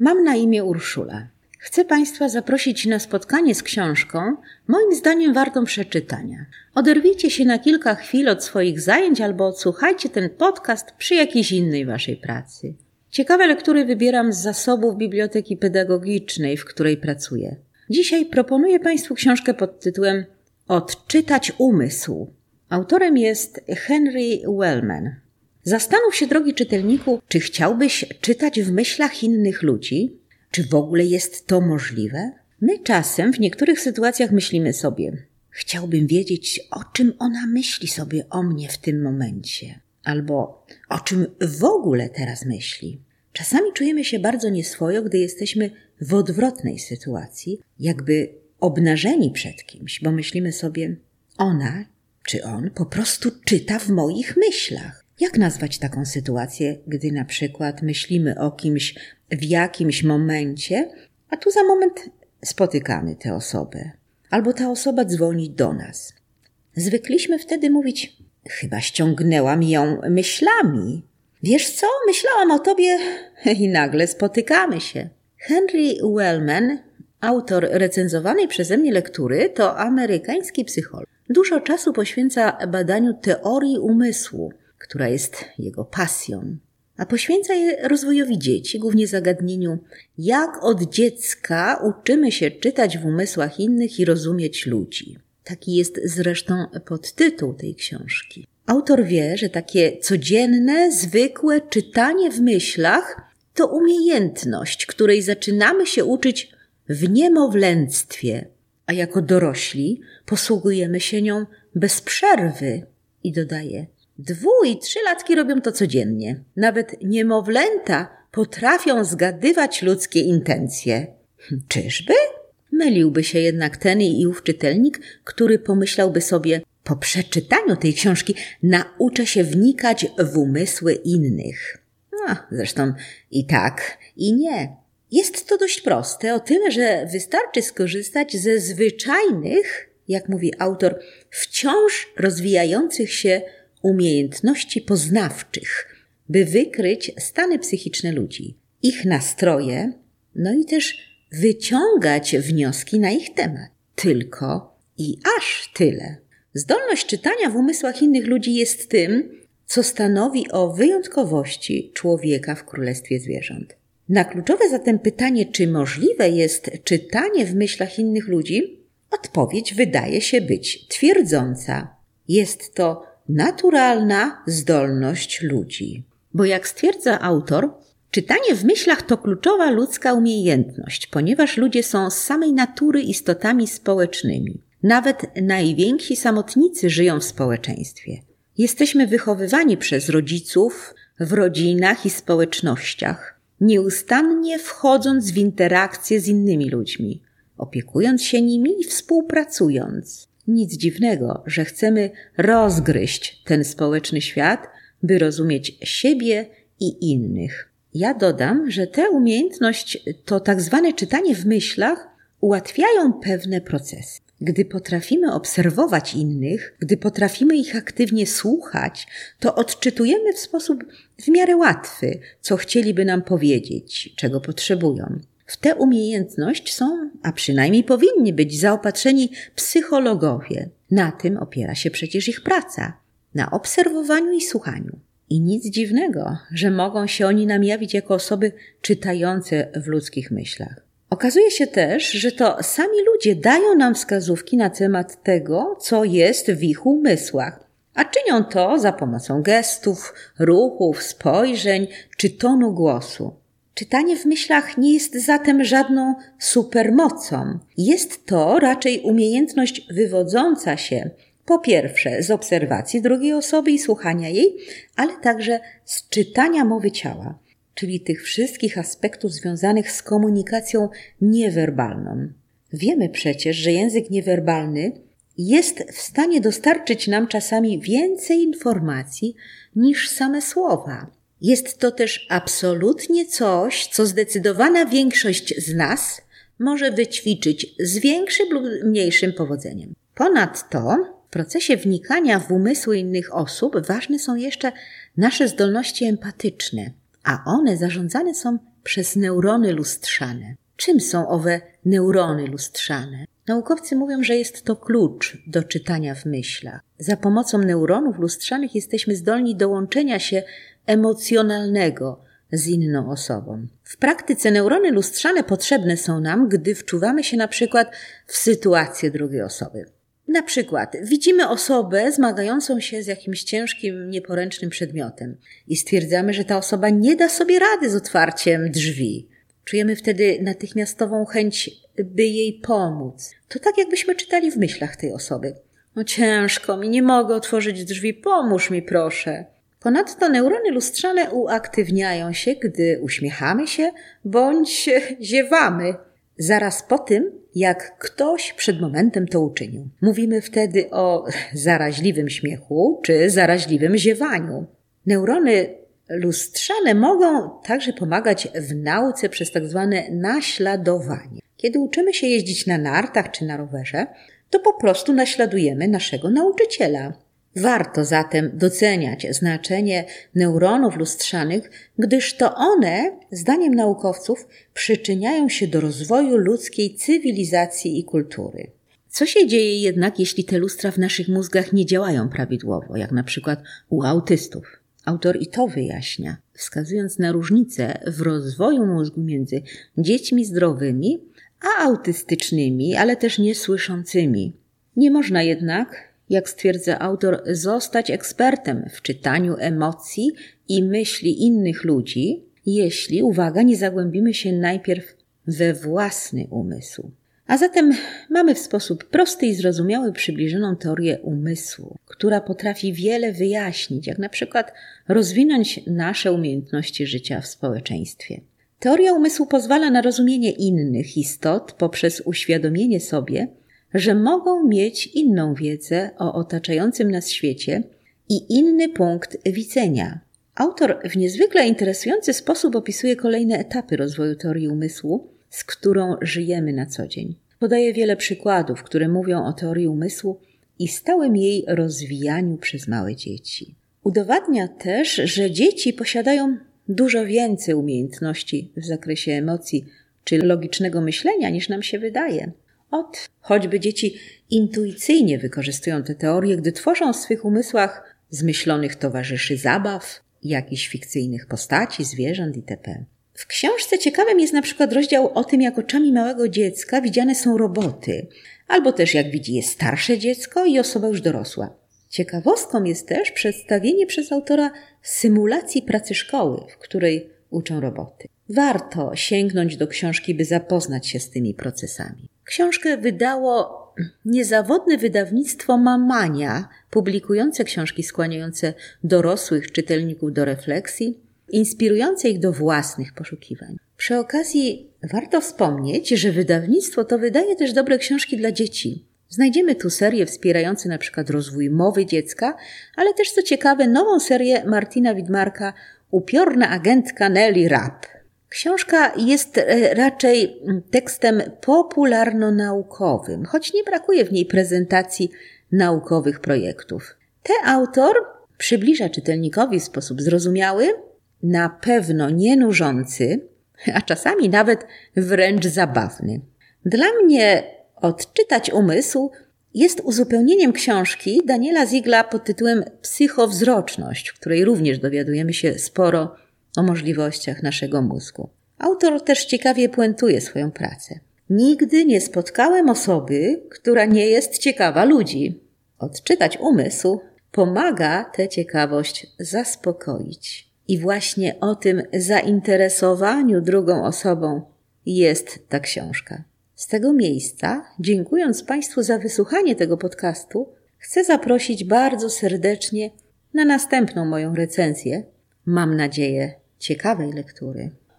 Mam na imię Urszula. Chcę Państwa zaprosić na spotkanie z książką, moim zdaniem wartą przeczytania. Oderwijcie się na kilka chwil od swoich zajęć albo odsłuchajcie ten podcast przy jakiejś innej Waszej pracy. Ciekawe lektury wybieram z zasobów Biblioteki Pedagogicznej, w której pracuję. Dzisiaj proponuję Państwu książkę pod tytułem Odczytać umysł. Autorem jest Henry Wellman. Zastanów się, drogi czytelniku, czy chciałbyś czytać w myślach innych ludzi? Czy w ogóle jest to możliwe? My czasem w niektórych sytuacjach myślimy sobie: Chciałbym wiedzieć, o czym ona myśli sobie o mnie w tym momencie, albo o czym w ogóle teraz myśli. Czasami czujemy się bardzo nieswojo, gdy jesteśmy w odwrotnej sytuacji, jakby obnażeni przed kimś, bo myślimy sobie: Ona czy on po prostu czyta w moich myślach. Jak nazwać taką sytuację, gdy na przykład myślimy o kimś w jakimś momencie, a tu za moment spotykamy tę osobę, albo ta osoba dzwoni do nas? Zwykliśmy wtedy mówić: Chyba ściągnęłam ją myślami. Wiesz co, myślałam o tobie i nagle spotykamy się. Henry Wellman, autor recenzowanej przeze mnie lektury, to amerykański psycholog. Dużo czasu poświęca badaniu teorii umysłu, która jest jego pasją, a poświęca je rozwojowi dzieci, głównie zagadnieniu, jak od dziecka uczymy się czytać w umysłach innych i rozumieć ludzi. Taki jest zresztą podtytuł tej książki. Autor wie, że takie codzienne, zwykłe czytanie w myślach to umiejętność, której zaczynamy się uczyć w niemowlęctwie, a jako dorośli posługujemy się nią bez przerwy. I dodaje, dwu i trzylatki robią to codziennie. Nawet niemowlęta potrafią zgadywać ludzkie intencje. Czyżby? Myliłby się jednak ten i ów czytelnik, który pomyślałby sobie, po przeczytaniu tej książki nauczę się wnikać w umysły innych. No, zresztą i tak, i nie. Jest to dość proste, o tyle, że wystarczy skorzystać ze zwyczajnych, jak mówi autor, wciąż rozwijających się umiejętności poznawczych, by wykryć stany psychiczne ludzi, ich nastroje, no i też wyciągać wnioski na ich temat. Tylko i aż tyle. Zdolność czytania w umysłach innych ludzi jest tym, co stanowi o wyjątkowości człowieka w królestwie zwierząt. Na kluczowe zatem pytanie, czy możliwe jest czytanie w myślach innych ludzi, odpowiedź wydaje się być twierdząca. Jest to naturalna zdolność ludzi. Bo jak stwierdza autor, czytanie w myślach to kluczowa ludzka umiejętność, ponieważ ludzie są z samej natury istotami społecznymi. Nawet najwięksi samotnicy żyją w społeczeństwie. Jesteśmy wychowywani przez rodziców w rodzinach i społecznościach nieustannie wchodząc w interakcje z innymi ludźmi, opiekując się nimi i współpracując. Nic dziwnego, że chcemy rozgryźć ten społeczny świat, by rozumieć siebie i innych. Ja dodam, że tę umiejętność to tak zwane czytanie w myślach ułatwiają pewne procesy. Gdy potrafimy obserwować innych, gdy potrafimy ich aktywnie słuchać, to odczytujemy w sposób w miarę łatwy, co chcieliby nam powiedzieć, czego potrzebują. W tę umiejętność są, a przynajmniej powinni być zaopatrzeni psychologowie. Na tym opiera się przecież ich praca na obserwowaniu i słuchaniu. I nic dziwnego, że mogą się oni nam jawić jako osoby czytające w ludzkich myślach. Okazuje się też, że to sami ludzie dają nam wskazówki na temat tego, co jest w ich umysłach, a czynią to za pomocą gestów, ruchów, spojrzeń czy tonu głosu. Czytanie w myślach nie jest zatem żadną supermocą. Jest to raczej umiejętność wywodząca się po pierwsze z obserwacji drugiej osoby i słuchania jej, ale także z czytania mowy ciała czyli tych wszystkich aspektów związanych z komunikacją niewerbalną. Wiemy przecież, że język niewerbalny jest w stanie dostarczyć nam czasami więcej informacji niż same słowa. Jest to też absolutnie coś, co zdecydowana większość z nas może wyćwiczyć z większym lub mniejszym powodzeniem. Ponadto w procesie wnikania w umysły innych osób ważne są jeszcze nasze zdolności empatyczne, a one zarządzane są przez neurony lustrzane. Czym są owe neurony lustrzane? Naukowcy mówią, że jest to klucz do czytania w myślach. Za pomocą neuronów lustrzanych jesteśmy zdolni do łączenia się emocjonalnego z inną osobą. W praktyce neurony lustrzane potrzebne są nam, gdy wczuwamy się na przykład w sytuację drugiej osoby. Na przykład widzimy osobę zmagającą się z jakimś ciężkim, nieporęcznym przedmiotem i stwierdzamy, że ta osoba nie da sobie rady z otwarciem drzwi. Czujemy wtedy natychmiastową chęć, by jej pomóc. To tak, jakbyśmy czytali w myślach tej osoby. No ciężko mi, nie mogę otworzyć drzwi, pomóż mi proszę. Ponadto neurony lustrzane uaktywniają się, gdy uśmiechamy się bądź ziewamy. Zaraz po tym, jak ktoś przed momentem to uczynił. Mówimy wtedy o zaraźliwym śmiechu czy zaraźliwym ziewaniu. Neurony lustrzane mogą także pomagać w nauce przez tak zwane naśladowanie. Kiedy uczymy się jeździć na nartach czy na rowerze, to po prostu naśladujemy naszego nauczyciela. Warto zatem doceniać znaczenie neuronów lustrzanych, gdyż to one, zdaniem naukowców, przyczyniają się do rozwoju ludzkiej cywilizacji i kultury. Co się dzieje jednak, jeśli te lustra w naszych mózgach nie działają prawidłowo, jak na przykład u autystów? Autor i to wyjaśnia, wskazując na różnicę w rozwoju mózgu między dziećmi zdrowymi a autystycznymi, ale też niesłyszącymi. Nie można jednak, jak stwierdza autor, zostać ekspertem w czytaniu emocji i myśli innych ludzi, jeśli, uwaga, nie zagłębimy się najpierw we własny umysł. A zatem mamy w sposób prosty i zrozumiały przybliżoną teorię umysłu, która potrafi wiele wyjaśnić, jak na przykład rozwinąć nasze umiejętności życia w społeczeństwie. Teoria umysłu pozwala na rozumienie innych istot poprzez uświadomienie sobie, że mogą mieć inną wiedzę o otaczającym nas świecie i inny punkt widzenia. Autor w niezwykle interesujący sposób opisuje kolejne etapy rozwoju teorii umysłu, z którą żyjemy na co dzień. Podaje wiele przykładów, które mówią o teorii umysłu i stałym jej rozwijaniu przez małe dzieci. Udowadnia też, że dzieci posiadają dużo więcej umiejętności w zakresie emocji czy logicznego myślenia niż nam się wydaje. Od choćby dzieci intuicyjnie wykorzystują te teorie, gdy tworzą w swych umysłach zmyślonych towarzyszy zabaw, jakichś fikcyjnych postaci, zwierząt itp. W książce ciekawym jest na przykład rozdział o tym, jak oczami małego dziecka widziane są roboty, albo też jak widzi je starsze dziecko i osoba już dorosła. Ciekawostką jest też przedstawienie przez autora symulacji pracy szkoły, w której uczą roboty. Warto sięgnąć do książki, by zapoznać się z tymi procesami. Książkę wydało niezawodne wydawnictwo Mamania, publikujące książki skłaniające dorosłych czytelników do refleksji, inspirujące ich do własnych poszukiwań. Przy okazji warto wspomnieć, że wydawnictwo to wydaje też dobre książki dla dzieci. Znajdziemy tu serie wspierające na przykład rozwój mowy dziecka, ale też co ciekawe nową serię Martina Widmarka Upiorna agentka Nelly Rapp. Książka jest e, raczej tekstem popularno-naukowym, choć nie brakuje w niej prezentacji naukowych projektów. Ten autor przybliża czytelnikowi w sposób zrozumiały na pewno nie nużący, a czasami nawet wręcz zabawny. Dla mnie odczytać umysł jest uzupełnieniem książki Daniela Zigla pod tytułem Psychowzroczność, w której również dowiadujemy się sporo o możliwościach naszego mózgu. Autor też ciekawie puentuje swoją pracę. Nigdy nie spotkałem osoby, która nie jest ciekawa ludzi. Odczytać umysł pomaga tę ciekawość zaspokoić. I właśnie o tym zainteresowaniu drugą osobą jest ta książka. Z tego miejsca, dziękując Państwu za wysłuchanie tego podcastu, chcę zaprosić bardzo serdecznie na następną moją recenzję. Mam nadzieję, ciekawej lektury.